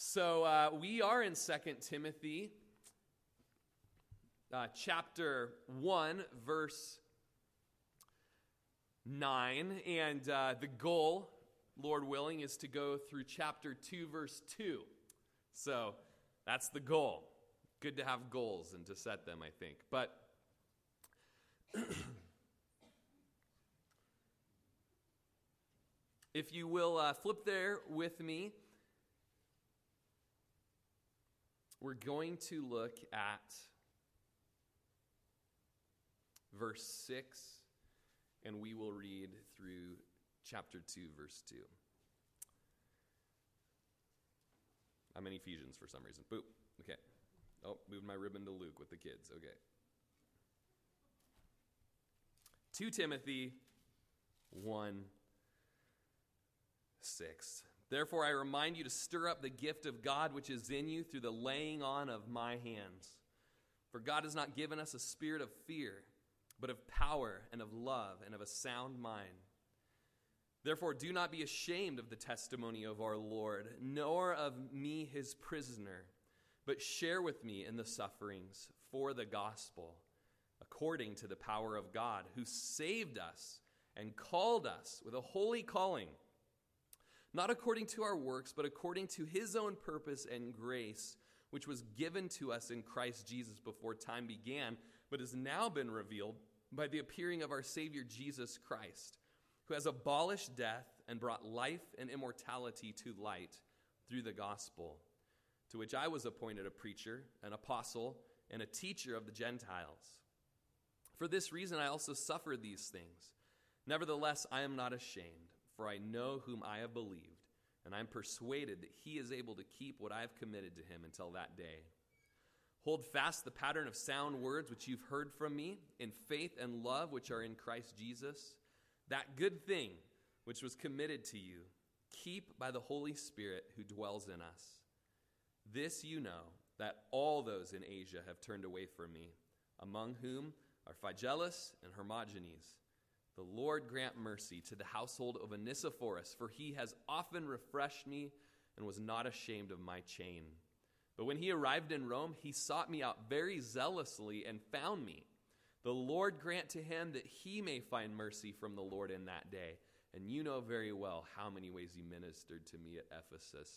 So uh, we are in Second Timothy uh, chapter 1, verse 9. And uh, the goal, Lord willing, is to go through chapter 2, verse 2. So that's the goal. Good to have goals and to set them, I think. But if you will uh, flip there with me we're going to look at verse 6, and we will read through chapter 2, verse 2. I'm in Ephesians for some reason. Boop. Okay. Oh, moved my ribbon to Luke with the kids. Okay. 2 Timothy 1 6. Therefore, I remind you to stir up the gift of God which is in you through the laying on of my hands. For God has not given us a spirit of fear, but of power and of love and of a sound mind. Therefore, do not be ashamed of the testimony of our Lord, nor of me, his prisoner, but share with me in the sufferings for the gospel, according to the power of God, who saved us and called us with a holy calling not according to our works, but according to his own purpose and grace, which was given to us in Christ Jesus before time began, but has now been revealed by the appearing of our Savior Jesus Christ, who has abolished death and brought life and immortality to light through the gospel, to which I was appointed a preacher, an apostle, and a teacher of the Gentiles. For this reason I also suffered these things. Nevertheless, I am not ashamed for I know whom I have believed, and I am persuaded that he is able to keep what I have committed to him until that day. Hold fast the pattern of sound words which you've heard from me in faith and love which are in Christ Jesus. That good thing which was committed to you, keep by the Holy Spirit who dwells in us. This you know, that all those in Asia have turned away from me, among whom are Phygelus and Hermogenes the Lord grant mercy to the household of Onesiphorus, for he has often refreshed me and was not ashamed of my chain. But when he arrived in Rome, he sought me out very zealously and found me. The Lord grant to him that he may find mercy from the Lord in that day. And you know very well how many ways he ministered to me at Ephesus.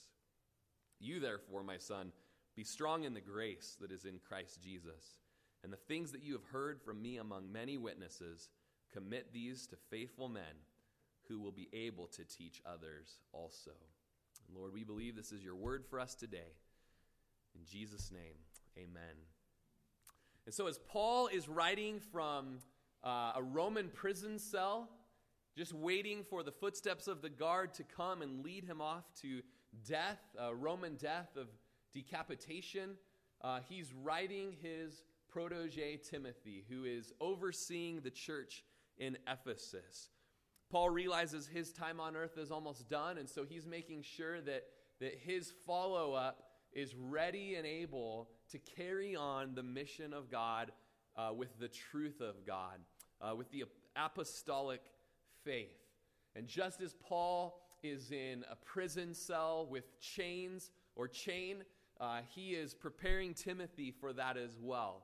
You, therefore, my son, be strong in the grace that is in Christ Jesus. And the things that you have heard from me among many witnesses, Commit these to faithful men who will be able to teach others also. And Lord, we believe this is your word for us today. In Jesus' name, amen. And so, as Paul is writing from uh, a Roman prison cell, just waiting for the footsteps of the guard to come and lead him off to death, a Roman death of decapitation, uh, he's writing his protege Timothy, who is overseeing the church in Ephesus. Paul realizes his time on earth is almost done, and so he's making sure that, that his follow up is ready and able to carry on the mission of God uh, with the truth of God, uh, with the apostolic faith. And just as Paul is in a prison cell with chains or chain, uh, he is preparing Timothy for that as well.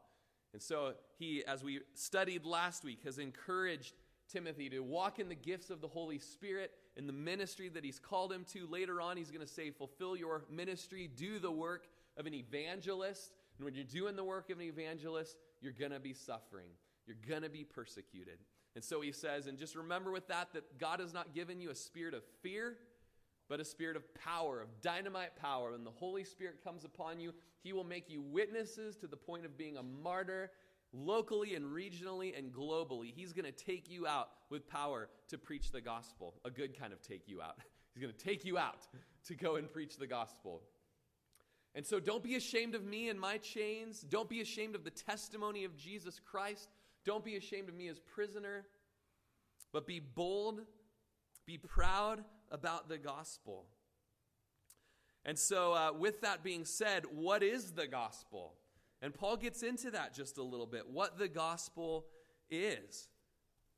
And so he, as we studied last week, has encouraged Timothy to walk in the gifts of the Holy Spirit in the ministry that he's called him to. Later on, he's going to say, Fulfill your ministry, do the work of an evangelist. And when you're doing the work of an evangelist, you're going to be suffering, you're going to be persecuted. And so he says, and just remember with that, that God has not given you a spirit of fear, but a spirit of power, of dynamite power. When the Holy Spirit comes upon you, He will make you witnesses to the point of being a martyr locally and regionally and globally. He's going to take you out with power to preach the gospel. A good kind of take you out. He's going to take you out to go and preach the gospel. And so don't be ashamed of me and my chains. Don't be ashamed of the testimony of Jesus Christ. Don't be ashamed of me as prisoner. But be bold, be proud about the gospel. And so, uh, with that being said, what is the gospel? And Paul gets into that just a little bit, what the gospel is.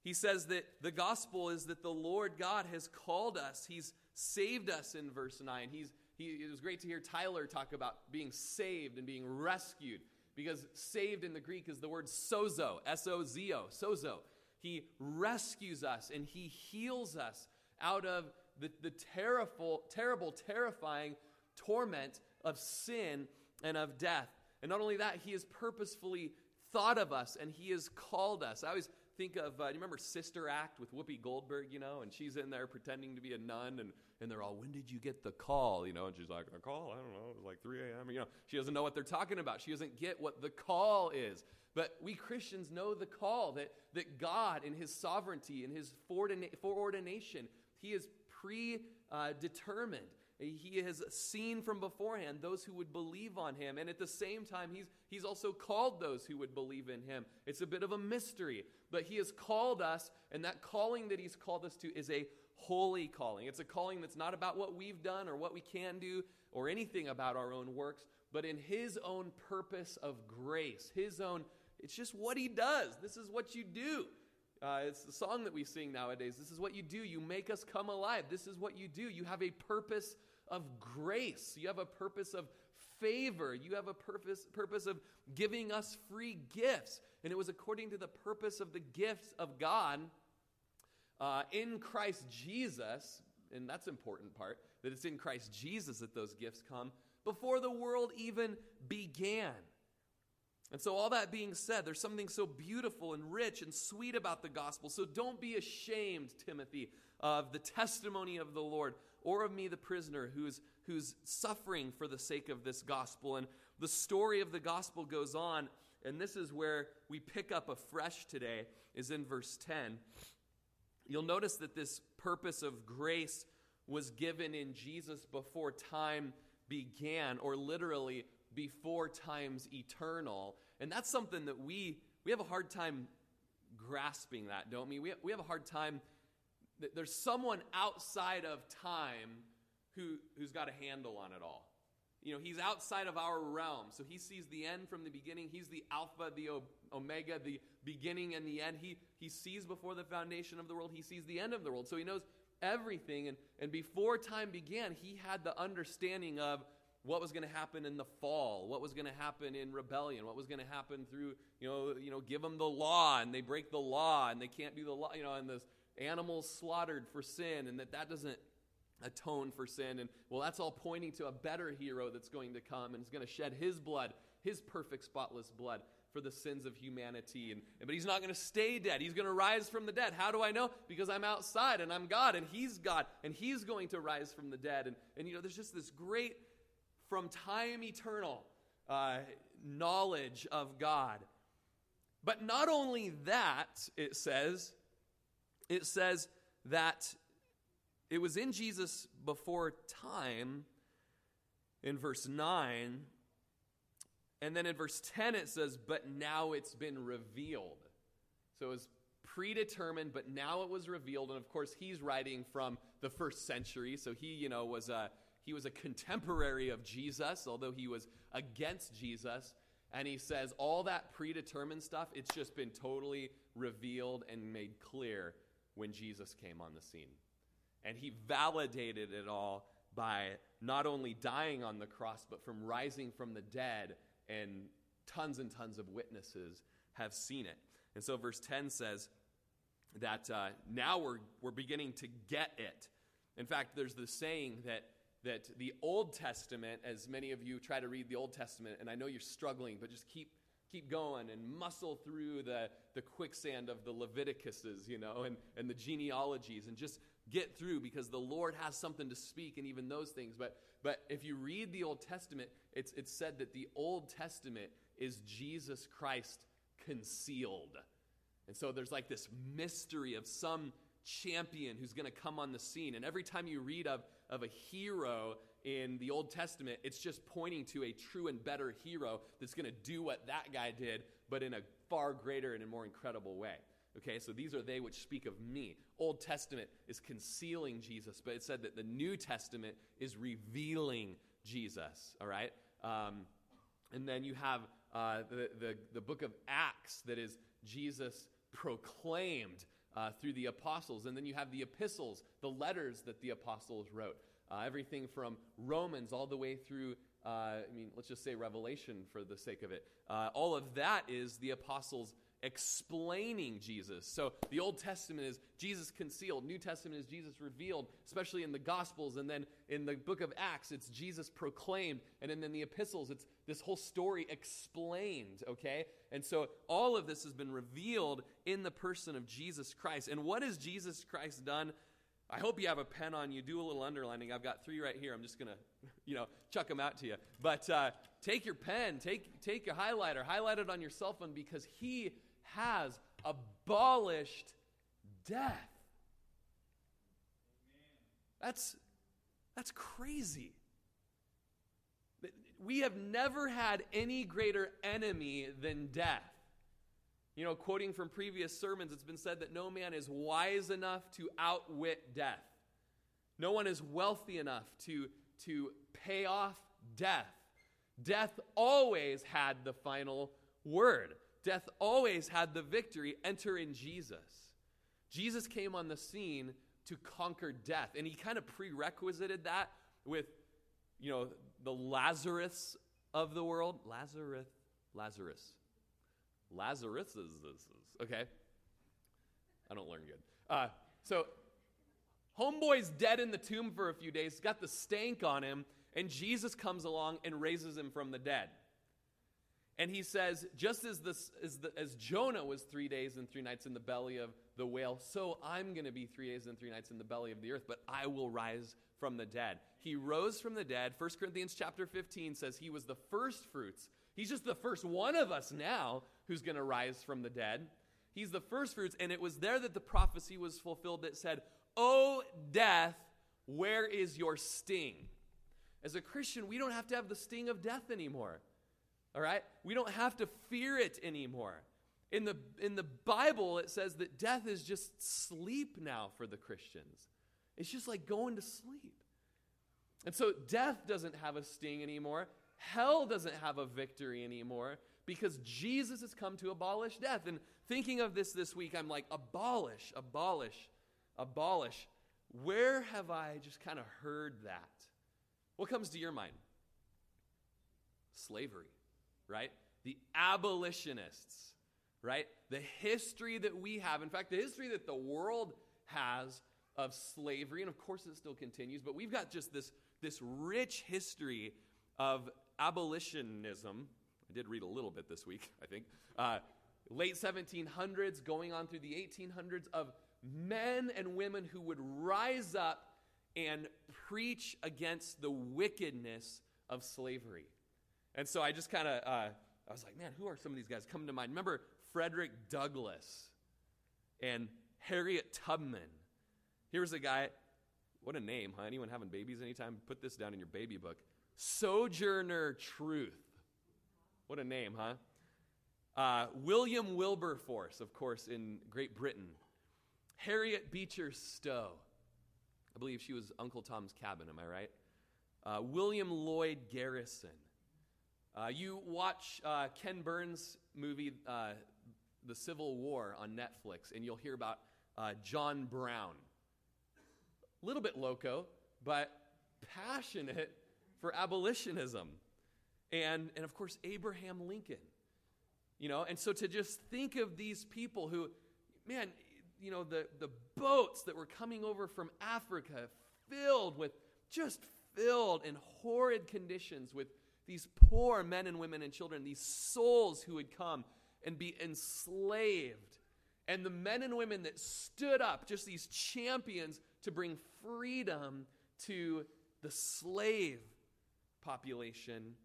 He says that the gospel is that the Lord God has called us, He's saved us in verse 9. He's, He, it was great to hear Tyler talk about being saved and being rescued because saved in the Greek is the word sozo, S O Z O, sozo. He rescues us and he heals us out of the, the terrible, terrible, terrifying torment of sin and of death. And not only that, he has purposefully thought of us and he has called us. I always think of, uh, you remember Sister Act with Whoopi Goldberg, you know? And she's in there pretending to be a nun, and, and they're all, when did you get the call? You know, and she's like, a call? I don't know. It was like 3 a.m. You know, she doesn't know what they're talking about. She doesn't get what the call is. But we Christians know the call that, that God, in His sovereignty, in His foreordination, He is predetermined he has seen from beforehand those who would believe on him. And at the same time, he's, he's also called those who would believe in him. It's a bit of a mystery, but he has called us, and that calling that he's called us to is a holy calling. It's a calling that's not about what we've done or what we can do or anything about our own works, but in his own purpose of grace, his own, it's just what he does. This is what you do. Uh, it's the song that we sing nowadays. This is what you do. You make us come alive. This is what you do. You have a purpose of grace. You have a purpose of favor. You have a purpose, purpose of giving us free gifts. And it was according to the purpose of the gifts of God uh, in Christ Jesus, and that's important part, that it's in Christ Jesus that those gifts come before the world even began. And so, all that being said, there's something so beautiful and rich and sweet about the gospel. So, don't be ashamed, Timothy, of the testimony of the Lord or of me, the prisoner, who's, who's suffering for the sake of this gospel. And the story of the gospel goes on, and this is where we pick up afresh today, is in verse 10. You'll notice that this purpose of grace was given in Jesus before time began, or literally before time's eternal. And that's something that we, we have a hard time grasping that, don't we? We we have a hard time there's someone outside of time who, who's got a handle on it all. You know, he's outside of our realm. So he sees the end from the beginning. He's the Alpha, the Omega, the beginning and the end. He, he sees before the foundation of the world. He sees the end of the world. So he knows everything. And, and before time began, he had the understanding of what was going to happen in the fall, what was going to happen in rebellion, what was going to happen through, you know, you know, give them the law and they break the law and they can't do the law, you know, and this animals slaughtered for sin and that that doesn't atone for sin. And well, that's all pointing to a better hero that's going to come and is going to shed his blood, his perfect, spotless blood for the sins of humanity. And, but he's not going to stay dead. He's going to rise from the dead. How do I know? Because I'm outside and I'm God and he's God and he's going to rise from the dead. And, and you know, there's just this great, from time eternal, uh, knowledge of God. But not only that, it says, it says that it was in Jesus before time in verse 9. And then in verse 10, it says, But now it's been revealed. So it was predetermined, but now it was revealed. And of course, he's writing from the first century. So he, you know, was a, he was a contemporary of Jesus, although he was against Jesus. And he says, All that predetermined stuff, it's just been totally revealed and made clear when Jesus came on the scene. And he validated it all by not only dying on the cross, but from rising from the dead, and tons and tons of witnesses have seen it. And so, verse 10 says that uh, now we're, we're beginning to get it. In fact, there's the saying that, that the Old Testament, as many of you try to read the Old Testament, and I know you're struggling, but just keep keep going and muscle through the, the quicksand of the Leviticus's, you know, and, and the genealogies and just get through because the Lord has something to speak in even those things. But, but if you read the Old Testament, it's, it's said that the Old Testament is Jesus Christ concealed. And so there's like this mystery of some champion who's going to come on the scene. And every time you read of, of a hero in the Old Testament, it's just pointing to a true and better hero that's going to do what that guy did, but in a far greater and a more incredible way. Okay, so these are they which speak of me. Old Testament is concealing Jesus, but it said that the New Testament is revealing Jesus. All right, um, and then you have uh, the, the the book of Acts that is Jesus proclaimed uh, through the apostles, and then you have the epistles, the letters that the apostles wrote. Uh, everything from Romans all the way through, uh, I mean, let's just say Revelation for the sake of it. Uh, all of that is the apostles explaining Jesus. So the Old Testament is Jesus concealed, New Testament is Jesus revealed, especially in the Gospels. And then in the book of Acts, it's Jesus proclaimed. And then in the epistles, it's this whole story explained, okay? And so all of this has been revealed in the person of Jesus Christ. And what has Jesus Christ done? I hope you have a pen on you. Do a little underlining. I've got three right here. I'm just going to, you know, chuck them out to you. But uh, take your pen, take, take a highlighter, highlight it on your cell phone because he has abolished death. That's, that's crazy. We have never had any greater enemy than death. You know, quoting from previous sermons, it's been said that no man is wise enough to outwit death. No one is wealthy enough to, to pay off death. Death always had the final word. Death always had the victory. Enter in Jesus. Jesus came on the scene to conquer death, and he kind of prerequisited that with, you know, the Lazarus of the world. Lazarus, Lazarus, Lazarus is this okay. I don't learn good. Uh, so, homeboy's dead in the tomb for a few days, got the stank on him, and Jesus comes along and raises him from the dead. And he says, just as, this, as, the, as Jonah was three days and three nights in the belly of the whale, so I'm going to be three days and three nights in the belly of the earth, but I will rise from the dead. He rose from the dead. 1 Corinthians chapter 15 says he was the first fruits. He's just the first one of us now who's going to rise from the dead. He's the first fruits, and it was there that the prophecy was fulfilled that said, O death, where is your sting? As a Christian, we don't have to have the sting of death anymore. All right? We don't have to fear it anymore. In the, in the Bible, it says that death is just sleep now for the Christians. It's just like going to sleep. And so death doesn't have a sting anymore. Hell doesn't have a victory anymore because Jesus has come to abolish death. And thinking of this this week, I'm like, abolish, abolish, abolish. Where have I just kind of heard that? What comes to your mind? Slavery right? The abolitionists, right? The history that we have, in fact, the history that the world has of slavery, and of course it still continues, but we've got just this, this rich history of abolitionism. I did read a little bit this week, I think. Uh, late 1700s, going on through the 1800s, of men and women who would rise up and preach against the wickedness of slavery. And so I just kind of, uh, I was like, man, who are some of these guys coming to mind? Remember Frederick Douglass and Harriet Tubman. Here's a guy, what a name, huh? Anyone having babies anytime? Put this down in your baby book. Sojourner Truth. What a name, huh? Uh, William Wilberforce, of course, in Great Britain. Harriet Beecher Stowe. I believe she was Uncle Tom's Cabin, am I right? Uh, William Lloyd Garrison. Uh, you watch uh, Ken Burns' movie, uh, The Civil War, on Netflix, and you'll hear about uh, John Brown. A little bit loco, but passionate for abolitionism. And, and of course, Abraham Lincoln. You know, and so to just think of these people who, man, you know, the, the boats that were coming over from Africa filled with, just filled in horrid conditions with these poor men and women and children, these souls who would come and be enslaved. And the men and women that stood up, just these champions to bring freedom to the slave population.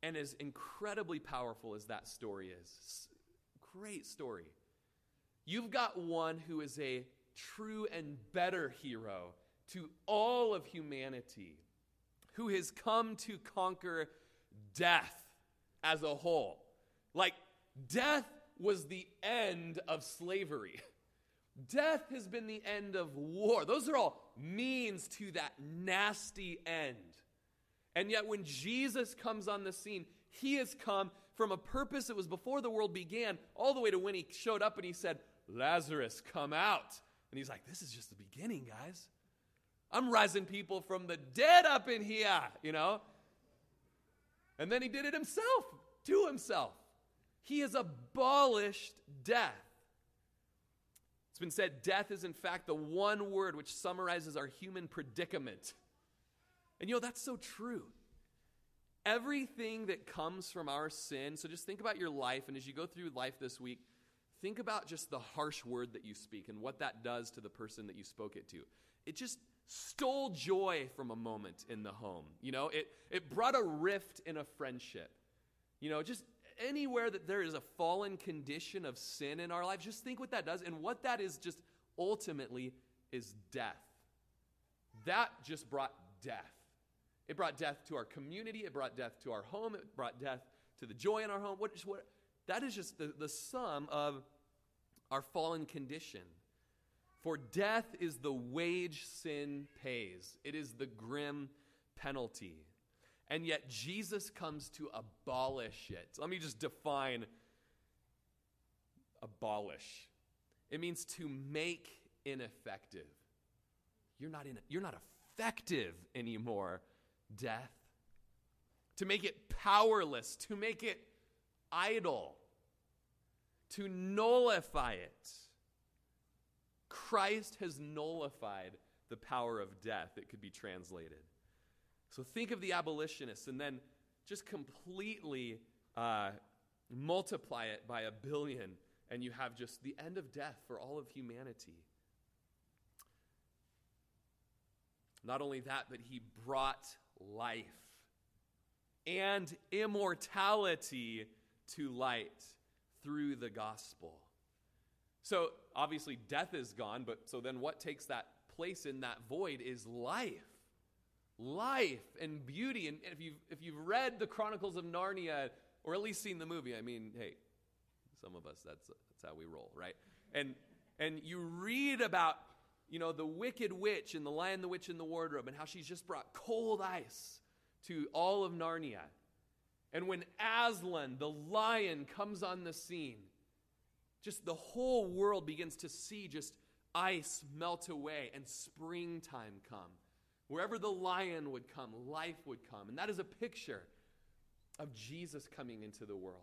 And as incredibly powerful as that story is, great story. You've got one who is a true and better hero to all of humanity who has come to conquer death as a whole. Like, death was the end of slavery. Death has been the end of war. Those are all means to that nasty end. And yet, when Jesus comes on the scene, he has come from a purpose that was before the world began, all the way to when he showed up and he said, Lazarus, come out. And he's like, This is just the beginning, guys. I'm rising people from the dead up in here, you know? And then he did it himself, to himself. He has abolished death. It's been said death is, in fact, the one word which summarizes our human predicament. And you know, that's so true. Everything that comes from our sin, so just think about your life, and as you go through life this week, think about just the harsh word that you speak and what that does to the person that you spoke it to. It just stole joy from a moment in the home. You know, it, it brought a rift in a friendship. You know, just anywhere that there is a fallen condition of sin in our life, just think what that does. And what that is just ultimately is death. That just brought death. It brought death to our community, it brought death to our home, it brought death to the joy in our home. What, what, that is just the, the sum of our fallen condition. For death is the wage sin pays, it is the grim penalty. And yet Jesus comes to abolish it. Let me just define abolish. It means to make ineffective. You're not in, you're not effective anymore, death. To make it powerless, to make it idle, to nullify it. Christ has nullified the power of death, it could be translated. So think of the abolitionists and then just completely uh, multiply it by a billion, and you have just the end of death for all of humanity. Not only that, but he brought life and immortality to light through the gospel. So obviously, death is gone, but so then what takes that place in that void is life. Life and beauty. And if you've, if you've read the Chronicles of Narnia, or at least seen the movie, I mean, hey, some of us, that's, that's how we roll, right? And, and you read about, you know, the wicked witch and the lion, the witch, and the wardrobe, and how she's just brought cold ice to all of Narnia. And when Aslan, the lion, comes on the scene, just the whole world begins to see just ice melt away and springtime come. Wherever the lion would come, life would come. And that is a picture of Jesus coming into the world.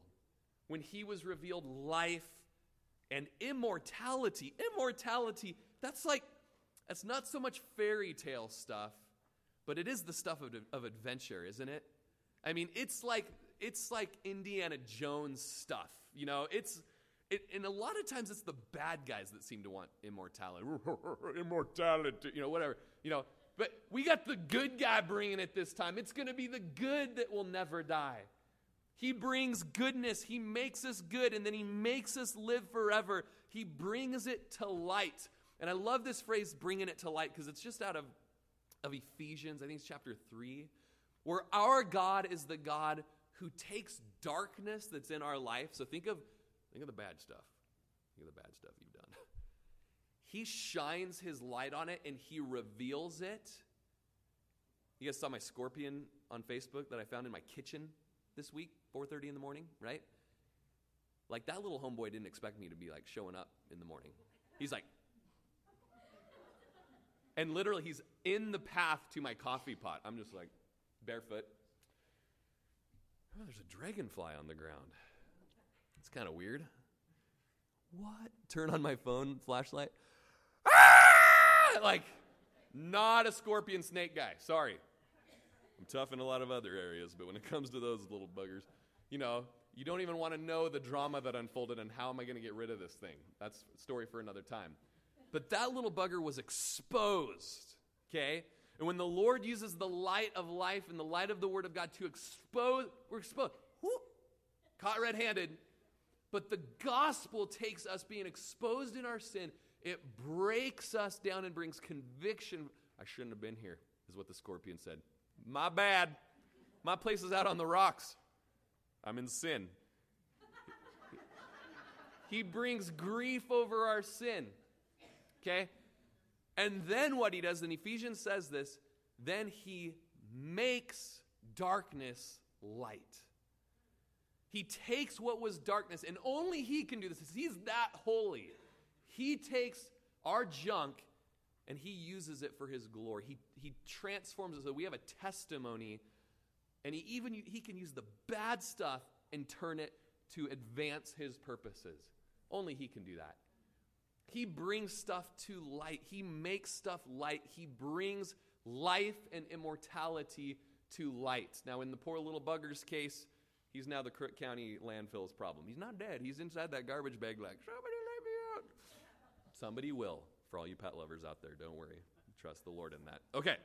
When he was revealed life and immortality. Immortality, that's like, that's not so much fairy tale stuff, but it is the stuff of, of adventure, isn't it? I mean, it's like, it's like Indiana Jones stuff. You know, it's, it, and a lot of times it's the bad guys that seem to want immortality. immortality, you know, whatever. You know, but we got the good guy bringing it this time. It's going to be the good that will never die. He brings goodness. He makes us good, and then he makes us live forever. He brings it to light. And I love this phrase, bringing it to light, because it's just out of, of Ephesians, I think it's chapter 3, where our God is the God who takes darkness that's in our life. So think of Think of the bad stuff. Think of the bad stuff you've done. He shines his light on it and he reveals it. You guys saw my scorpion on Facebook that I found in my kitchen this week, 4:30 in the morning, right? Like that little homeboy didn't expect me to be like showing up in the morning. He's like And literally he's in the path to my coffee pot. I'm just like barefoot. Oh, there's a dragonfly on the ground. Kind of weird. What? Turn on my phone flashlight. Ah! Like, not a scorpion snake guy. Sorry. I'm tough in a lot of other areas, but when it comes to those little buggers, you know, you don't even want to know the drama that unfolded and how am I going to get rid of this thing. That's a story for another time. But that little bugger was exposed, okay? And when the Lord uses the light of life and the light of the Word of God to expose, we're exposed. Whoop, caught red handed, but the gospel takes us being exposed in our sin, it breaks us down and brings conviction. I shouldn't have been here, is what the scorpion said. My bad. My place is out on the rocks. I'm in sin. he brings grief over our sin. Okay? And then what he does, and Ephesians says this, then he makes darkness light. He takes what was darkness, and only He can do this. He's that holy. He takes our junk and he uses it for his glory. He, he transforms it so we have a testimony, and he even he can use the bad stuff and turn it to advance his purposes. Only he can do that. He brings stuff to light. He makes stuff light. He brings life and immortality to light. Now, in the poor little bugger's case, he's now the Crook County landfill's problem. He's not dead. He's inside that garbage bag, like, somebody let me out. Somebody will, for all you pet lovers out there. Don't worry. Trust the Lord in that. Okay.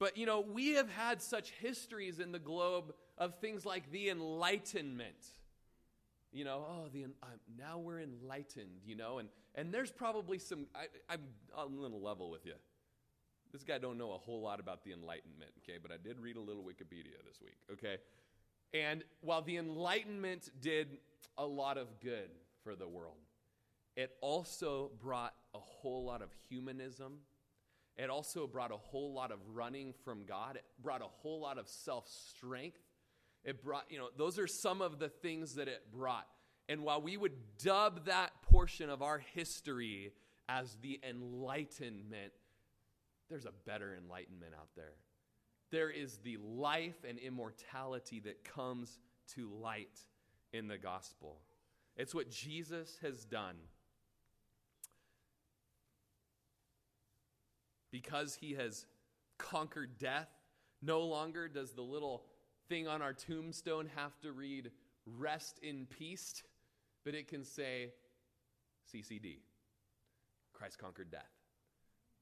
But, you know, we have had such histories in the globe of things like the Enlightenment. You know, oh, the uh, now we're enlightened, you know, and, and there's probably some, I, I'm, I'm going to level with you. This guy don't know a whole lot about the Enlightenment, okay, but I did read a little Wikipedia this week, okay? And while the Enlightenment did a lot of good for the world, it also brought a whole lot of humanism. It also brought a whole lot of running from God. It brought a whole lot of self strength. It brought, you know, those are some of the things that it brought. And while we would dub that portion of our history as the Enlightenment, there's a better enlightenment out there. There is the life and immortality that comes to light in the gospel. It's what Jesus has done. Because he has conquered death, no longer does the little thing on our tombstone have to read, rest in peace, but it can say, CCD. Christ conquered death.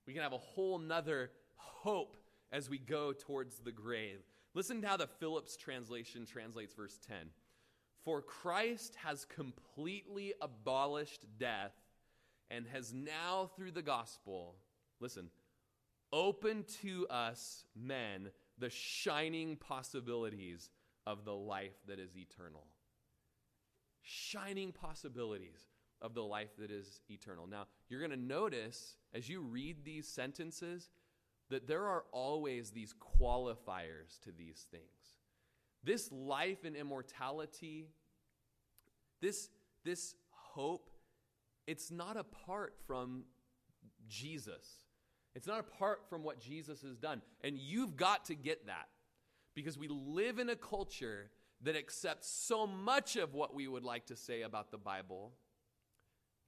We can have a whole nother hope as we go towards the grave. Listen to how the Phillips translation translates verse 10. For Christ has completely abolished death and has now, through the gospel, listen, opened to us men the shining possibilities of the life that is eternal. Shining possibilities of the life that is eternal. Now, you're going to notice as you read these sentences that there are always these qualifiers to these things. This life and immortality, this, this hope, it's not apart from Jesus. It's not apart from what Jesus has done. And you've got to get that because we live in a culture that accepts so much of what we would like to say about the Bible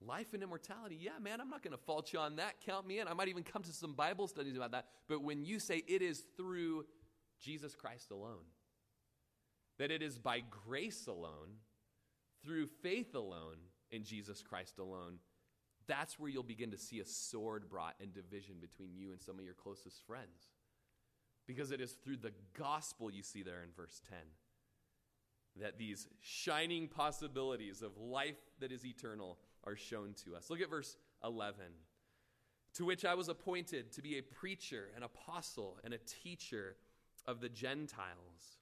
Life and immortality, yeah, man, I'm not going to fault you on that. Count me in. I might even come to some Bible studies about that. But when you say it is through Jesus Christ alone, that it is by grace alone, through faith alone, in Jesus Christ alone, that's where you'll begin to see a sword brought and division between you and some of your closest friends. Because it is through the gospel you see there in verse 10 that these shining possibilities of life that is eternal are shown to us. Look at verse 11. To which I was appointed to be a preacher, an apostle, and a teacher of the Gentiles.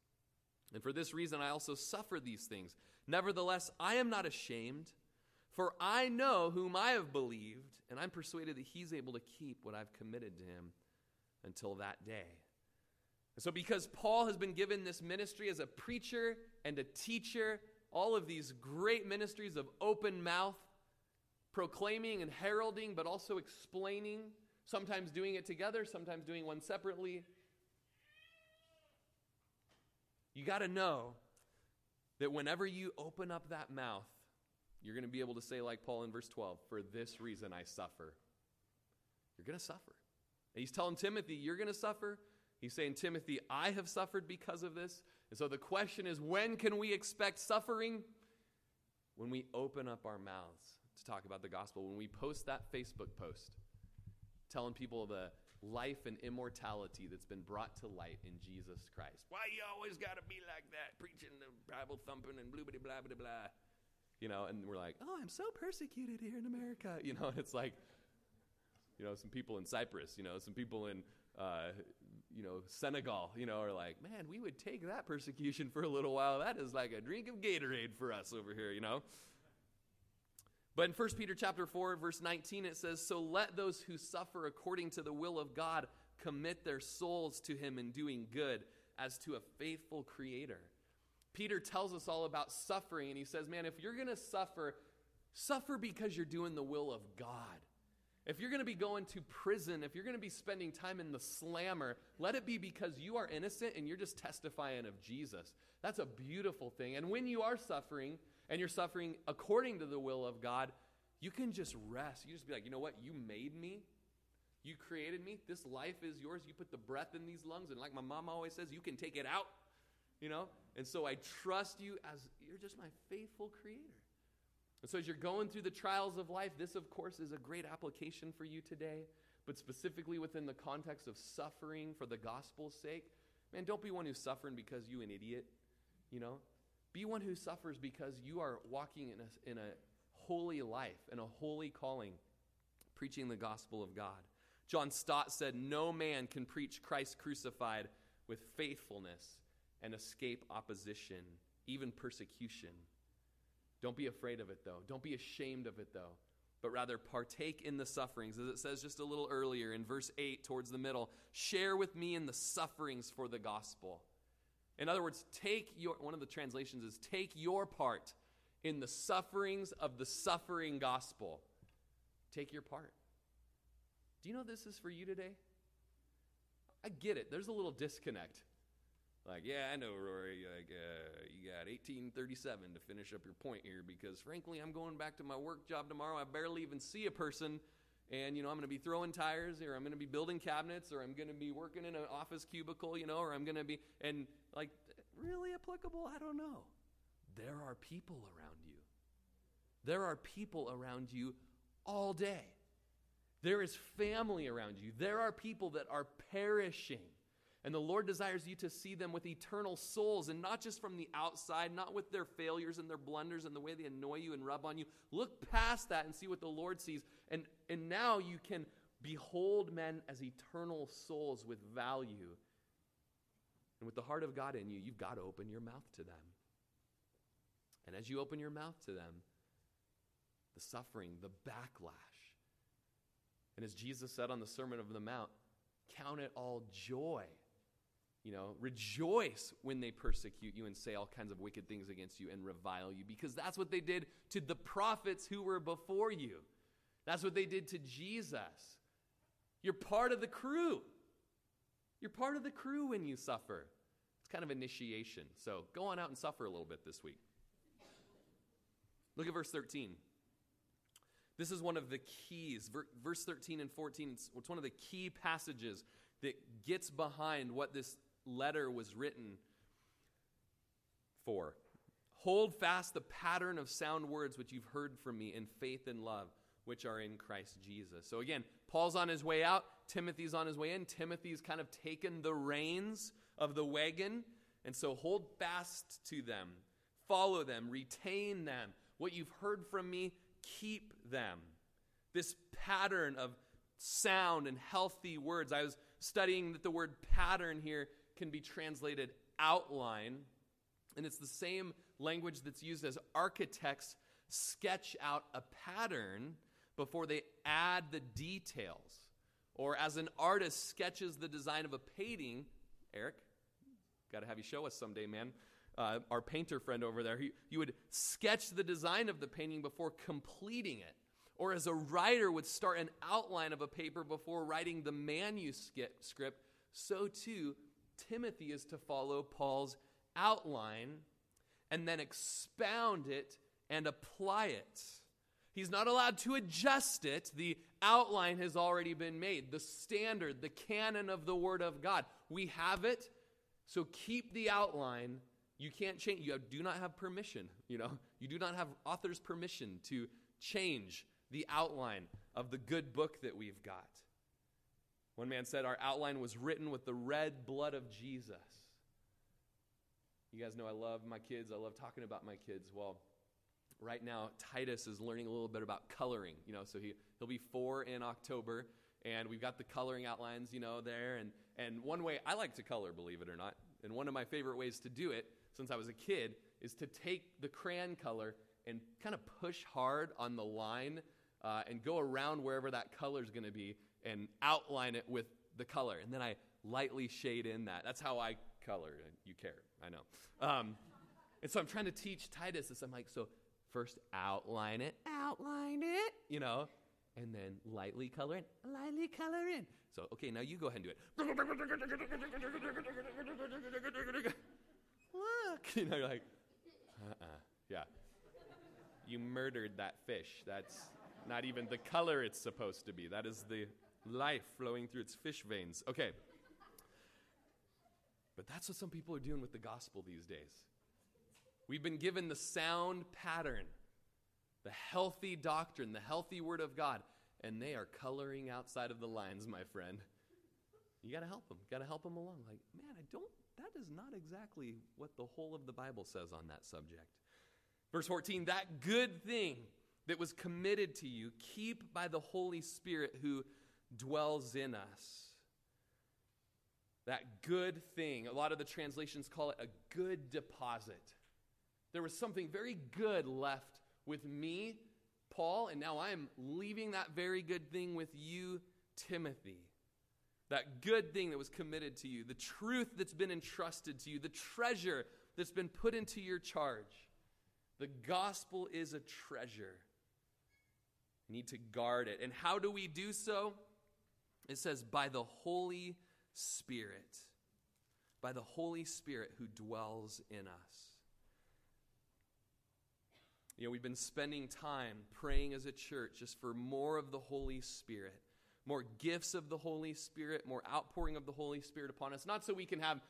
And for this reason I also suffer these things. Nevertheless, I am not ashamed, for I know whom I have believed, and I'm persuaded that he's able to keep what I've committed to him until that day. And so, because Paul has been given this ministry as a preacher and a teacher, all of these great ministries of open mouth, proclaiming and heralding, but also explaining, sometimes doing it together, sometimes doing one separately. You got to know that whenever you open up that mouth, you're going to be able to say, like Paul in verse 12, for this reason I suffer. You're going to suffer. And he's telling Timothy, you're going to suffer. He's saying, Timothy, I have suffered because of this. And so the question is, when can we expect suffering? When we open up our mouths to talk about the gospel, when we post that Facebook post telling people the life and immortality that's been brought to light in Jesus Christ. Why you always got to be like that, preaching the Bible thumping and blah, blah, blah, blah, blah. You know, and we're like, oh, I'm so persecuted here in America. You know, and it's like, you know, some people in Cyprus, you know, some people in, uh, you know, Senegal, you know, are like, man, we would take that persecution for a little while. That is like a drink of Gatorade for us over here, you know. But in 1 Peter chapter 4 verse 19 it says, "So let those who suffer according to the will of God commit their souls to him in doing good as to a faithful creator." Peter tells us all about suffering and he says, "Man, if you're going to suffer, Suffer because you're doing the will of God. If you're going to be going to prison, if you're going to be spending time in the slammer, let it be because you are innocent and you're just testifying of Jesus. That's a beautiful thing. And when you are suffering and you're suffering according to the will of God, you can just rest. You just be like, you know what? You made me. You created me. This life is yours. You put the breath in these lungs. And like my mom always says, you can take it out. You know? And so I trust you as you're just my faithful creator. And so, as you're going through the trials of life, this, of course, is a great application for you today, but specifically within the context of suffering for the gospel's sake. Man, don't be one who's suffering because you an idiot, you know? Be one who suffers because you are walking in a, in a holy life and a holy calling, preaching the gospel of God. John Stott said, No man can preach Christ crucified with faithfulness and escape opposition, even persecution. Don't be afraid of it, though. Don't be ashamed of it, though. But rather partake in the sufferings. As it says just a little earlier in verse 8, towards the middle, share with me in the sufferings for the gospel. In other words, take your, one of the translations is take your part in the sufferings of the suffering gospel. Take your part. Do you know this is for you today? I get it. There's a little disconnect. Like, yeah, I know, Rory. Like, uh, you got 1837 to finish up your point here because, frankly, I'm going back to my work job tomorrow. I barely even see a person, and you know, I'm going to be throwing tires, or I'm going to be building cabinets, or I'm going to be working in an office cubicle, you know, or I'm going to be, and like, really applicable? I don't know. There are people around you. There are people around you all day. There is family around you. There are people that are perishing and the Lord desires you to see them with eternal souls and not just from the outside, not with their failures and their blunders and the way they annoy you and rub on you. Look past that and see what the Lord sees. And, and now you can behold men as eternal souls with value. And with the heart of God in you, you've got to open your mouth to them. And as you open your mouth to them, the suffering, the backlash, and as Jesus said on the Sermon of the Mount, count it all joy you know, rejoice when they persecute you and say all kinds of wicked things against you and revile you, because that's what they did to the prophets who were before you. That's what they did to Jesus. You're part of the crew. You're part of the crew when you suffer. It's kind of initiation. So go on out and suffer a little bit this week. Look at verse 13. This is one of the keys. Verse 13 and 14, it's one of the key passages that gets behind what this letter was written for. Hold fast the pattern of sound words which you've heard from me in faith and love, which are in Christ Jesus. So again, Paul's on his way out, Timothy's on his way in. Timothy's kind of taken the reins of the wagon, and so hold fast to them, follow them, retain them. What you've heard from me, keep them. This pattern of sound and healthy words. I was studying that the word pattern here can be translated outline, and it's the same language that's used as architects sketch out a pattern before they add the details. Or as an artist sketches the design of a painting, Eric, got to have you show us someday, man. Uh, our painter friend over there, he, you would sketch the design of the painting before completing it. Or as a writer would start an outline of a paper before writing the manuscript, so too Timothy is to follow Paul's outline and then expound it and apply it. He's not allowed to adjust it. The outline has already been made, the standard, the canon of the Word of God. We have it, so keep the outline. You can't change. You do not have permission. You know, you do not have author's permission to change the outline of the good book that we've got. One man said, Our outline was written with the red blood of Jesus. You guys know I love my kids. I love talking about my kids. Well, right now, Titus is learning a little bit about coloring. You know, so he, he'll be four in October, and we've got the coloring outlines, you know, there. And, and one way I like to color, believe it or not, and one of my favorite ways to do it since I was a kid is to take the crayon color and kind of push hard on the line uh, and go around wherever that color is going to be and outline it with the color. And then I lightly shade in that. That's how I color. You care, I know. Um, and so I'm trying to teach Titus this. I'm like, so First, outline it, outline it, you know, and then lightly color in, lightly color in. So, okay, now you go ahead and do it. Look, you know, you're like, uh-uh, yeah. You murdered that fish. That's not even the color it's supposed to be. That is the life flowing through its fish veins. Okay. But that's what some people are doing with the gospel these days. We've been given the sound pattern, the healthy doctrine, the healthy word of God, and they are coloring outside of the lines, my friend. You got to help them. Got to help them along. Like, man, I don't, that is not exactly what the whole of the Bible says on that subject. Verse 14, that good thing that was committed to you, keep by the Holy Spirit who dwells in us. That good thing, a lot of the translations call it a good deposit. There was something very good left with me, Paul, and now I'm leaving that very good thing with you, Timothy. That good thing that was committed to you, the truth that's been entrusted to you, the treasure that's been put into your charge. The gospel is a treasure. You need to guard it. And how do we do so? It says, by the Holy Spirit. By the Holy Spirit who dwells in us. You know, we've been spending time praying as a church just for more of the Holy Spirit, more gifts of the Holy Spirit, more outpouring of the Holy Spirit upon us. Not so we can have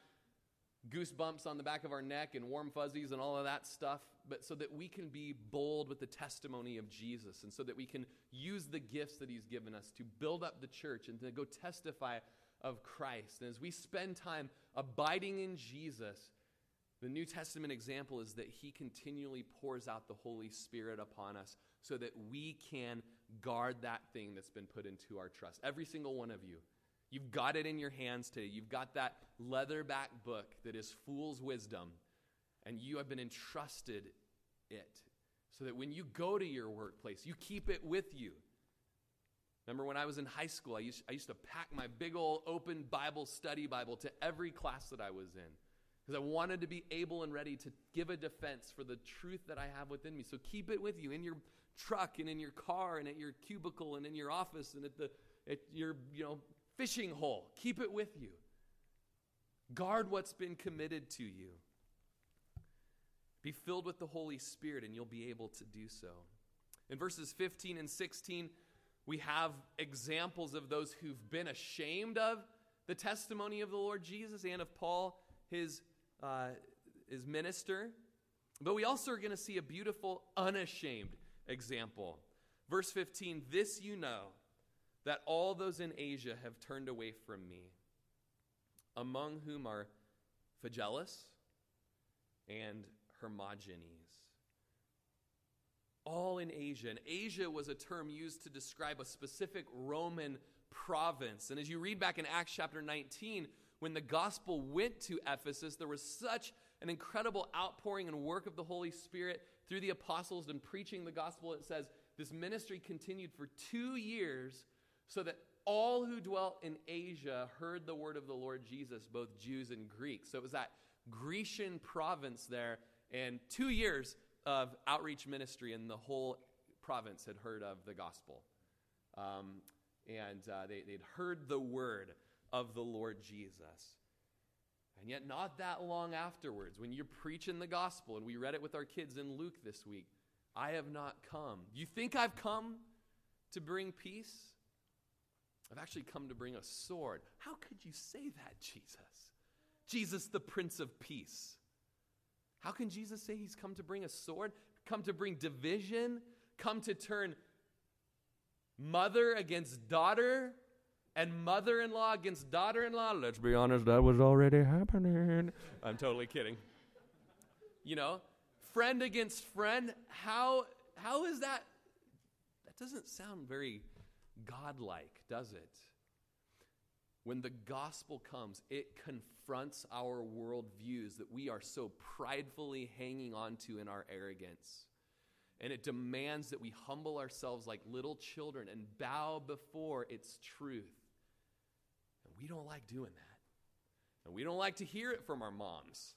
goosebumps on the back of our neck and warm fuzzies and all of that stuff, but so that we can be bold with the testimony of Jesus and so that we can use the gifts that He's given us to build up the church and to go testify of Christ. And as we spend time abiding in Jesus, the New Testament example is that He continually pours out the Holy Spirit upon us so that we can guard that thing that's been put into our trust. Every single one of you. You've got it in your hands today. You've got that leatherback book that is fool's wisdom, and you have been entrusted it so that when you go to your workplace, you keep it with you. Remember when I was in high school, I used, I used to pack my big old open Bible study Bible to every class that I was in because I wanted to be able and ready to give a defense for the truth that I have within me. So keep it with you in your truck and in your car and at your cubicle and in your office and at the at your you know fishing hole. Keep it with you. Guard what's been committed to you. Be filled with the Holy Spirit, and you'll be able to do so. In verses 15 and 16, we have examples of those who've been ashamed of the testimony of the Lord Jesus and of Paul, his, uh, his minister. But we also are going to see a beautiful, unashamed example. Verse 15 This you know that all those in Asia have turned away from me, among whom are Phygellus and Hermogenes. All in Asia. And Asia was a term used to describe a specific Roman province. And as you read back in Acts chapter 19, when the gospel went to Ephesus, there was such an incredible outpouring and work of the Holy Spirit through the apostles and preaching the gospel. It says this ministry continued for two years so that all who dwelt in Asia heard the word of the Lord Jesus, both Jews and Greeks. So it was that Grecian province there, and two years of outreach ministry, and the whole province had heard of the gospel. Um, and uh, they, they'd heard the word of the Lord Jesus. And yet, not that long afterwards, when you're preaching the gospel, and we read it with our kids in Luke this week, I have not come. You think I've come to bring peace? I've actually come to bring a sword. How could you say that, Jesus? Jesus, the Prince of Peace. How can Jesus say he's come to bring a sword, come to bring division, come to turn mother against daughter and mother in law against daughter in law? Let's be honest, that was already happening. I'm totally kidding. You know, friend against friend. How, how is that? That doesn't sound very godlike, does it? When the gospel comes, it confronts our worldviews that we are so pridefully hanging on to in our arrogance. And it demands that we humble ourselves like little children and bow before its truth. We don't like doing that. And we don't like to hear it from our moms,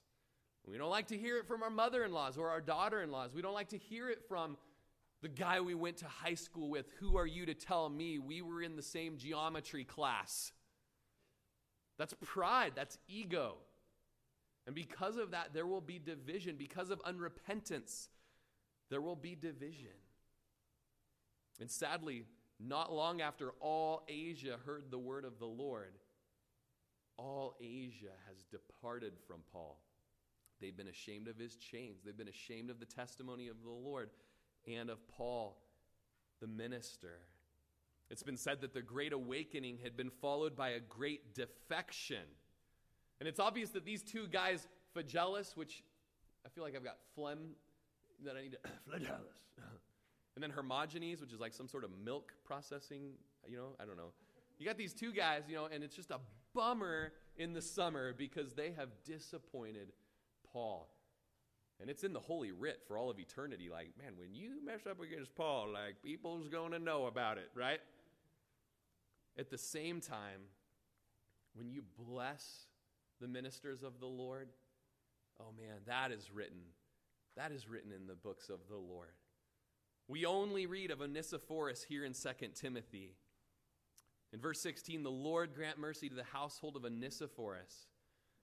We don't like to hear it from our mother in laws or our daughter in laws. We don't like to hear it from the guy we went to high school with. Who are you to tell me we were in the same geometry class? That's pride, that's ego. And because of that, there will be division. Because of unrepentance, there will be division. And sadly, not long after all Asia heard the word of the Lord, all Asia has departed from Paul. They've been ashamed of his chains, they've been ashamed of the testimony of the Lord and of Paul, the minister. It's been said that the Great Awakening had been followed by a great defection. And it's obvious that these two guys, Phygellus, which I feel like I've got phlegm that I need to, Phygellus. And then Hermogenes, which is like some sort of milk processing, you know, I don't know. You got these two guys, you know, and it's just a bummer in the summer because they have disappointed Paul. And it's in the Holy Writ for all of eternity. Like, man, when you mess up against Paul, like, people's going to know about it, right? At the same time, when you bless the ministers of the Lord, oh man, that is written. That is written in the books of the Lord. We only read of Onesiphorus here in 2 Timothy. In verse 16, the Lord grant mercy to the household of Onesiphorus,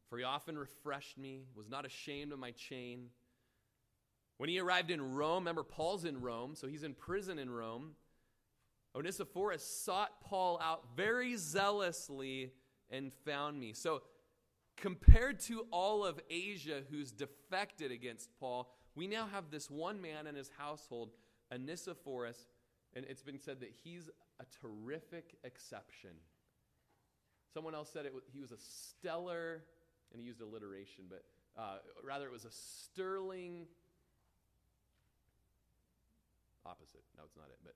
for he often refreshed me, was not ashamed of my chain. When he arrived in Rome, remember, Paul's in Rome, so he's in prison in Rome. Onesiphorus sought Paul out very zealously and found me. So, compared to all of Asia who's defected against Paul, we now have this one man and his household Onesiphorus, and it's been said that he's a terrific exception. Someone else said it, he was a stellar, and he used alliteration, but uh, rather it was a sterling opposite. No, it's not it, but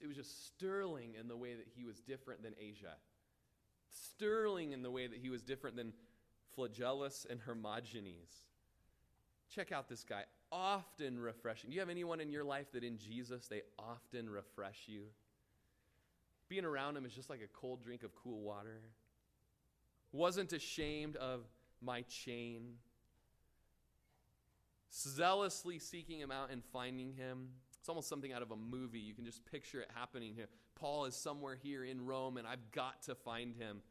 it was just sterling in the way that he was different than Asia. Sterling in the way that he was different than Flagellus and Hermogenes. Check out this guy often refreshing. Do you have anyone in your life that in Jesus they often refresh you? Being around him is just like a cold drink of cool water. Wasn't ashamed of my chain. Zealously seeking him out and finding him. It's almost something out of a movie. You can just picture it happening here. Paul is somewhere here in Rome, and I've got to find him.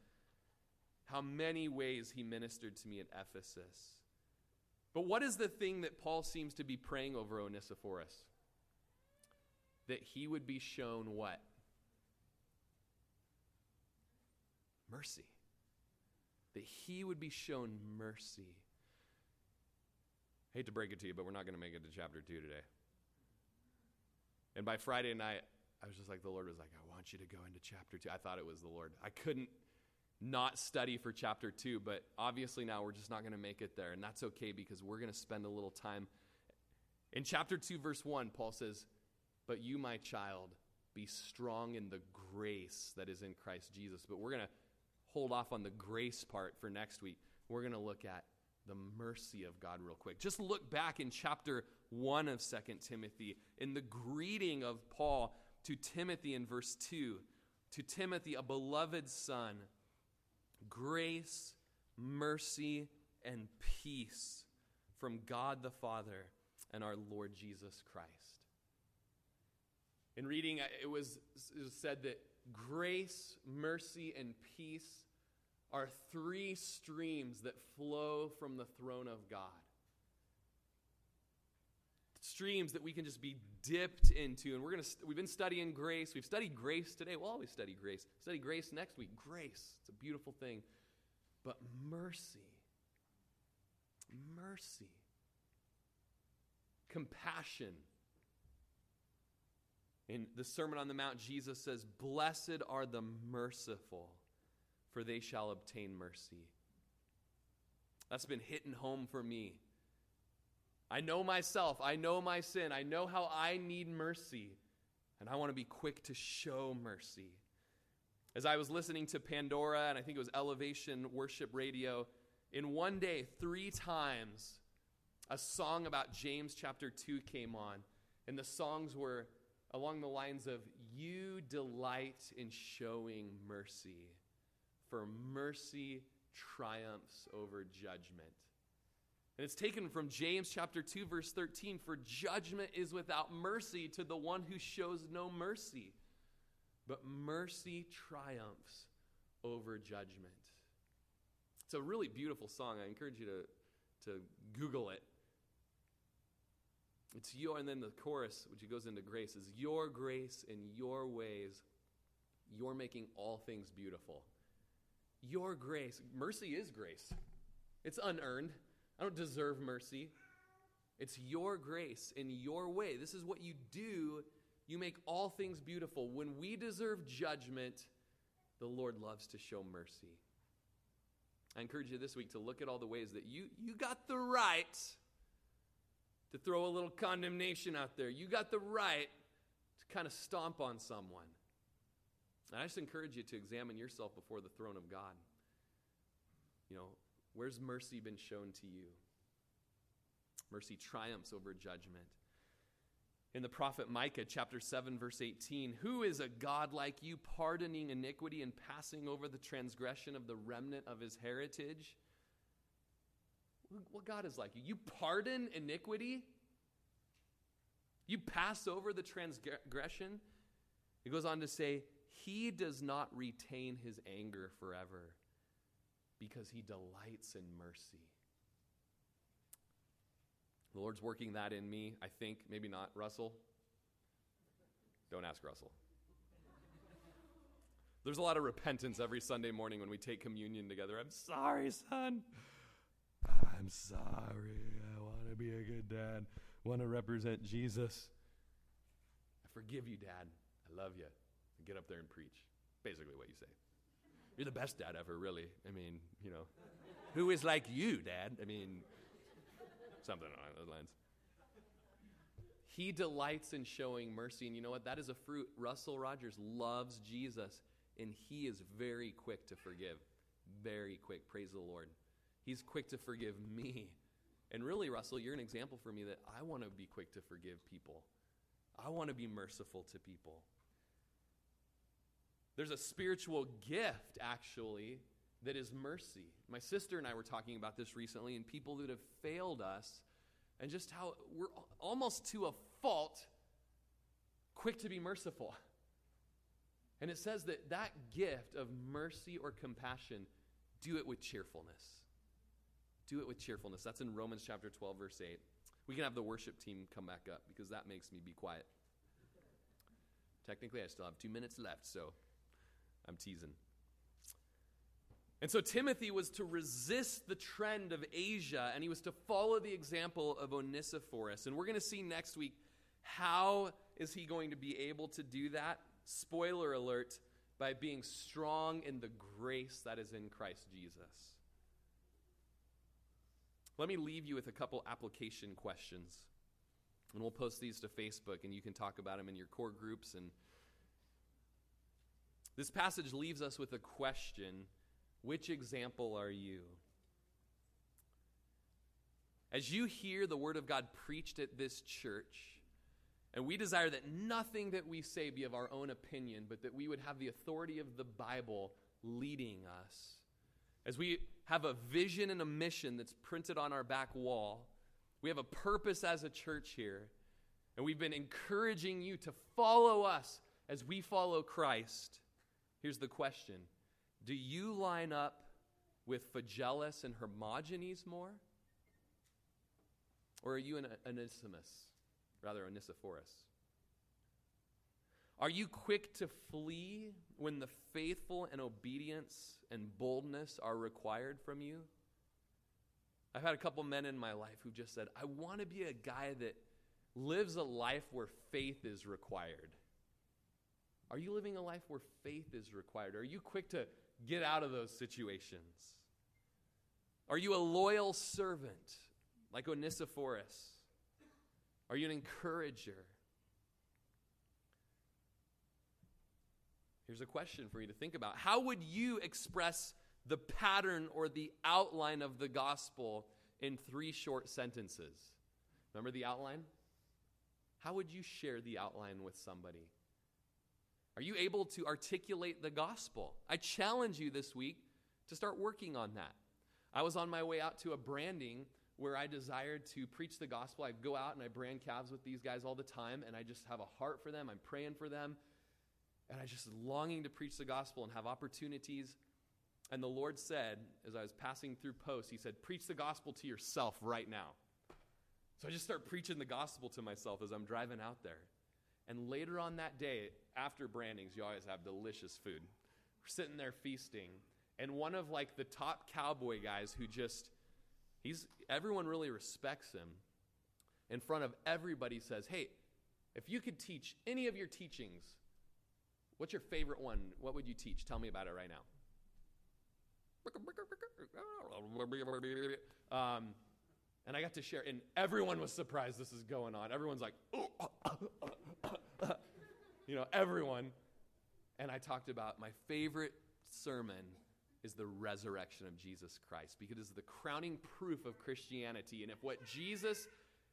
How many ways he ministered to me at Ephesus. But what is the thing that Paul seems to be praying over Onesiphorus? That he would be shown what? Mercy. That he would be shown mercy. I hate to break it to you, but we're not going to make it to chapter 2 today. And by Friday night, I was just like, the Lord was like, I want you to go into chapter 2. I thought it was the Lord. I couldn't not study for chapter 2, but obviously now we're just not going to make it there. And that's okay because we're going to spend a little time. In chapter 2, verse 1, Paul says, But you, my child, be strong in the grace that is in Christ Jesus. But we're going to hold off on the grace part for next week. We're going to look at the mercy of God real quick. Just look back in chapter 1 of Second Timothy in the greeting of Paul to Timothy in verse 2. To Timothy, a beloved son grace, mercy, and peace from God the Father and our Lord Jesus Christ. In reading, it was, it was said that grace, mercy, and peace are three streams that flow from the throne of God. Streams that we can just be dipped into. And we're going to, we've been studying grace. We've studied grace today. We'll always study grace. Study grace next week. Grace. It's a beautiful thing. But mercy. Mercy. Compassion. In the Sermon on the Mount, Jesus says, Blessed are the merciful, for they shall obtain mercy. That's been hitting home for me I know myself. I know my sin. I know how I need mercy. And I want to be quick to show mercy. As I was listening to Pandora, and I think it was Elevation Worship Radio, in one day, three times, a song about James chapter 2 came on. And the songs were along the lines of, You delight in showing mercy, for mercy triumphs over judgment. And it's taken from James chapter 2 verse 13 for judgment is without mercy to the one who shows no mercy. But mercy triumphs over judgment. It's a really beautiful song. I encourage you to, to Google it. It's your, and then the chorus, which goes into grace, is your grace in your ways, you're making all things beautiful. Your grace, mercy is grace. It's unearned. I don't deserve mercy. It's your grace in your way. This is what you do. You make all things beautiful. When we deserve judgment, the Lord loves to show mercy. I encourage you this week to look at all the ways that you, you got the right to throw a little condemnation out there. You got the right to kind of stomp on someone. And I just encourage you to examine yourself before the throne of God. You know, where's mercy been shown to you? Mercy triumphs over judgment. In the prophet Micah, chapter 7, verse 18, who is a God like you, pardoning iniquity and passing over the transgression of the remnant of his heritage? What God is like you? You pardon iniquity? You pass over the transgression? It goes on to say, He does not retain his anger forever because he delights in mercy. The Lord's working that in me, I think. Maybe not. Russell? Don't ask Russell. There's a lot of repentance every Sunday morning when we take communion together. I'm sorry, son. I'm sorry. I want to be a good dad. I Want to represent Jesus. I forgive you, dad. I love you. Get up there and preach. Basically, what you say. You're the best dad ever, really. I mean, you know, who is like you, dad? I mean, something along those lines. He delights in showing mercy. And you know what? That is a fruit. Russell Rodgers loves Jesus, and he is very quick to forgive. Very quick. Praise the Lord. He's quick to forgive me. And really, Russell, you're an example for me that I want to be quick to forgive people. I want to be merciful to people. There's a spiritual gift, actually, that is mercy. My sister and I were talking about this recently, and people that have failed us, and just how we're almost to a fault quick to be merciful. And it says that that gift of mercy or compassion, do it with cheerfulness. Do it with cheerfulness. That's in Romans chapter 12, verse 8. We can have the worship team come back up because that makes me be quiet. Technically, I still have two minutes left, so I'm teasing. And so Timothy was to resist the trend of Asia and he was to follow the example of Onesiphorus. And we're going to see next week how is he going to be able to do that? Spoiler alert, by being strong in the grace that is in Christ Jesus. Let me leave you with a couple application questions. And we'll post these to Facebook and you can talk about them in your core groups and this passage leaves us with a question Which example are you? As you hear the word of God preached at this church, and we desire that nothing that we say be of our own opinion, but that we would have the authority of the Bible leading us. As we have a vision and a mission that's printed on our back wall, we have a purpose as a church here, and we've been encouraging you to follow us as we follow Christ. Here's the question Do you line up with Phygellus and Hermogenes more? Or are you an Onesimus, rather Onesiphorus? Are you quick to flee when the faithful and obedience and boldness are required from you? I've had a couple men in my life who just said, I want to be a guy that lives a life where faith is required. Are you living a life where faith is required? Are you quick to get out of those situations? Are you a loyal servant like Onesiphorus? Are you an encourager? Here's a question for you to think about. How would you express the pattern or the outline of the gospel in three short sentences? Remember the outline? How would you share the outline with somebody? Are you able to articulate the gospel? I challenge you this week to start working on that. I was on my way out to a branding where I desired to preach the gospel. I go out and I brand calves with these guys all the time, and I just have a heart for them. I'm praying for them, and I just longing to preach the gospel and have opportunities. And the Lord said, as I was passing through posts, He said, Preach the gospel to yourself right now. So I just start preaching the gospel to myself as I'm driving out there. And later on that day, after brandings, you always have delicious food. We're sitting there feasting, and one of like the top cowboy guys who just he's everyone really respects him in front of everybody says, "Hey, if you could teach any of your teachings, what's your favorite one? What would you teach? Tell me about it right now." Um, and I got to share, and everyone was surprised this is going on. Everyone's like, oh, you know, everyone. And I talked about my favorite sermon is the resurrection of Jesus Christ because it's the crowning proof of Christianity. And if what Jesus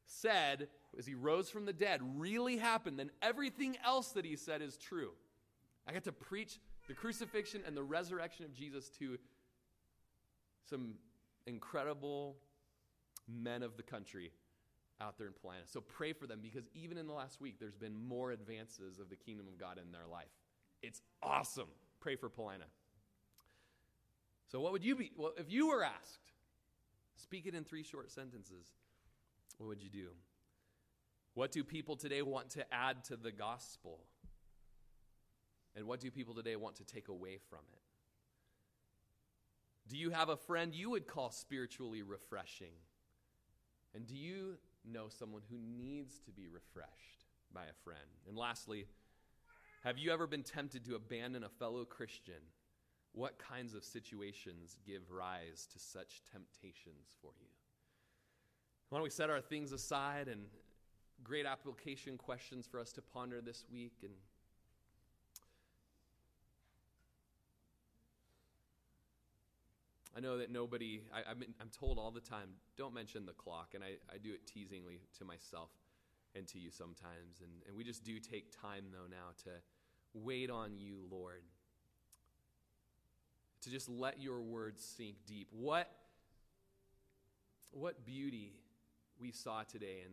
said as he rose from the dead really happened, then everything else that he said is true. I got to preach the crucifixion and the resurrection of Jesus to some incredible men of the country out there in Paulina. So pray for them because even in the last week, there's been more advances of the kingdom of God in their life. It's awesome. Pray for Paulina. So, what would you be? Well, if you were asked, speak it in three short sentences, what would you do? What do people today want to add to the gospel? And what do people today want to take away from it? Do you have a friend you would call spiritually refreshing? And do you know someone who needs to be refreshed by a friend? And lastly, have you ever been tempted to abandon a fellow Christian? What kinds of situations give rise to such temptations for you? Why don't we set our things aside and great application questions for us to ponder this week and I know that nobody, I, am I'm told all the time, don't mention the clock, and I, I do it teasingly to myself and to you sometimes. And, and we just do take time, though, now to wait on you, Lord, to just let your words sink deep. What, what beauty we saw today in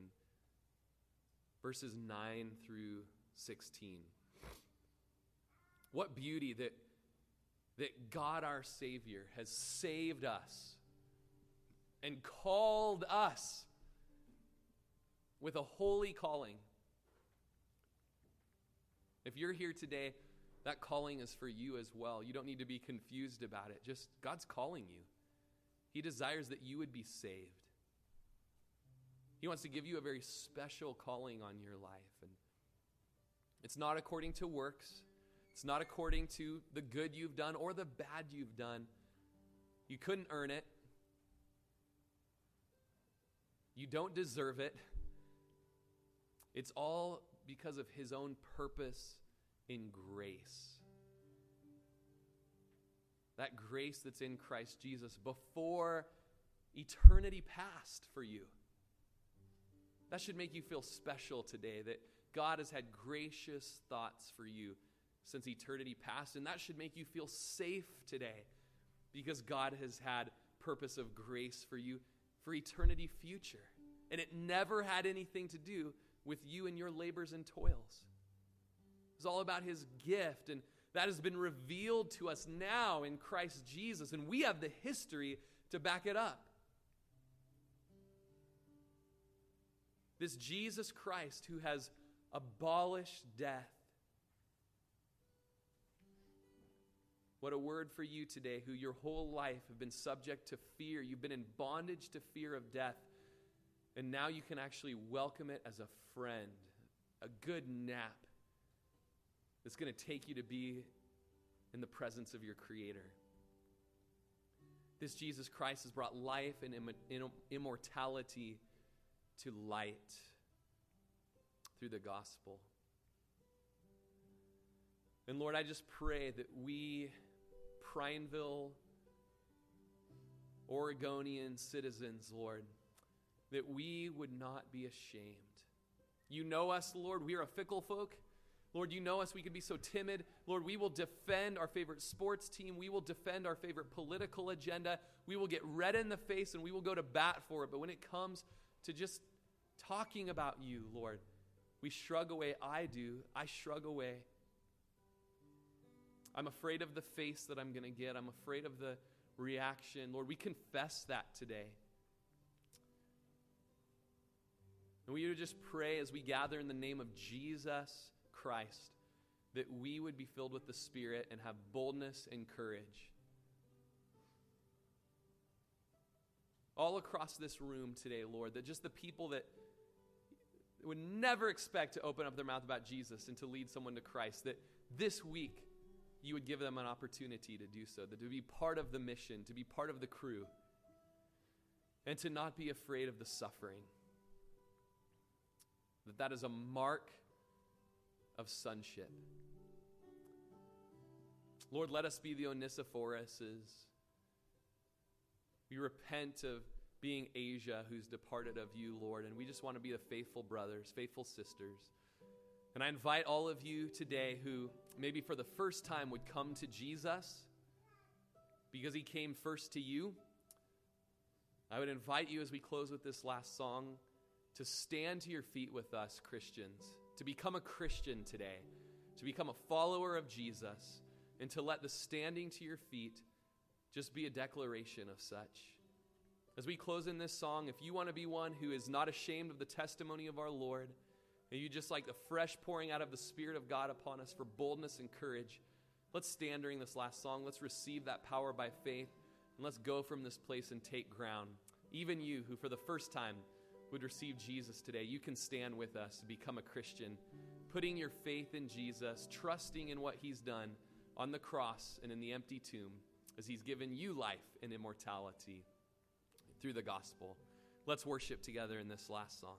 verses 9 through 16. What beauty that that God our Savior has saved us and called us with a holy calling. If you're here today, that calling is for you as well. You don't need to be confused about it. Just God's calling you. He desires that you would be saved. He wants to give you a very special calling on your life. And it's not according to works, it's not according to the good you've done or the bad you've done. You couldn't earn it. You don't deserve it. It's all because of His own purpose in grace. That grace that's in Christ Jesus before eternity passed for you. That should make you feel special today that God has had gracious thoughts for you since eternity past. And that should make you feel safe today because God has had purpose of grace for you for eternity future. And it never had anything to do with you and your labors and toils. It's all about his gift and that has been revealed to us now in Christ Jesus and we have the history to back it up. This Jesus Christ who has abolished death What a word for you today, who your whole life have been subject to fear. You've been in bondage to fear of death. And now you can actually welcome it as a friend, a good nap that's going to take you to be in the presence of your Creator. This Jesus Christ has brought life and immortality to light through the gospel. And Lord, I just pray that we Prineville, Oregonian citizens, Lord, that we would not be ashamed. You know us, Lord. We are a fickle folk. Lord, you know us. We can be so timid. Lord, we will defend our favorite sports team. We will defend our favorite political agenda. We will get red in the face and we will go to bat for it. But when it comes to just talking about you, Lord, we shrug away. I do. I shrug away. I'm afraid of the face that I'm going to get. I'm afraid of the reaction. Lord, we confess that today. And we would just pray as we gather in the name of Jesus Christ that we would be filled with the Spirit and have boldness and courage. All across this room today, Lord, that just the people that would never expect to open up their mouth about Jesus and to lead someone to Christ, that this week you would give them an opportunity to do so, to be part of the mission, to be part of the crew, and to not be afraid of the suffering. That that is a mark of sonship. Lord, let us be the Onesiphoruses. We repent of being Asia who's departed of you, Lord, and we just want to be the faithful brothers, faithful sisters. And I invite all of you today who maybe for the first time would come to Jesus because he came first to you. I would invite you as we close with this last song to stand to your feet with us, Christians to become a Christian today, to become a follower of Jesus, and to let the standing to your feet just be a declaration of such. As we close in this song, if you want to be one who is not ashamed of the testimony of our Lord, and you just like the fresh pouring out of the Spirit of God upon us for boldness and courage, let's stand during this last song. Let's receive that power by faith, and let's go from this place and take ground. Even you, who for the first time would receive Jesus today, you can stand with us to become a Christian, putting your faith in Jesus, trusting in what he's done on the cross and in the empty tomb as he's given you life and immortality through the gospel. Let's worship together in this last song.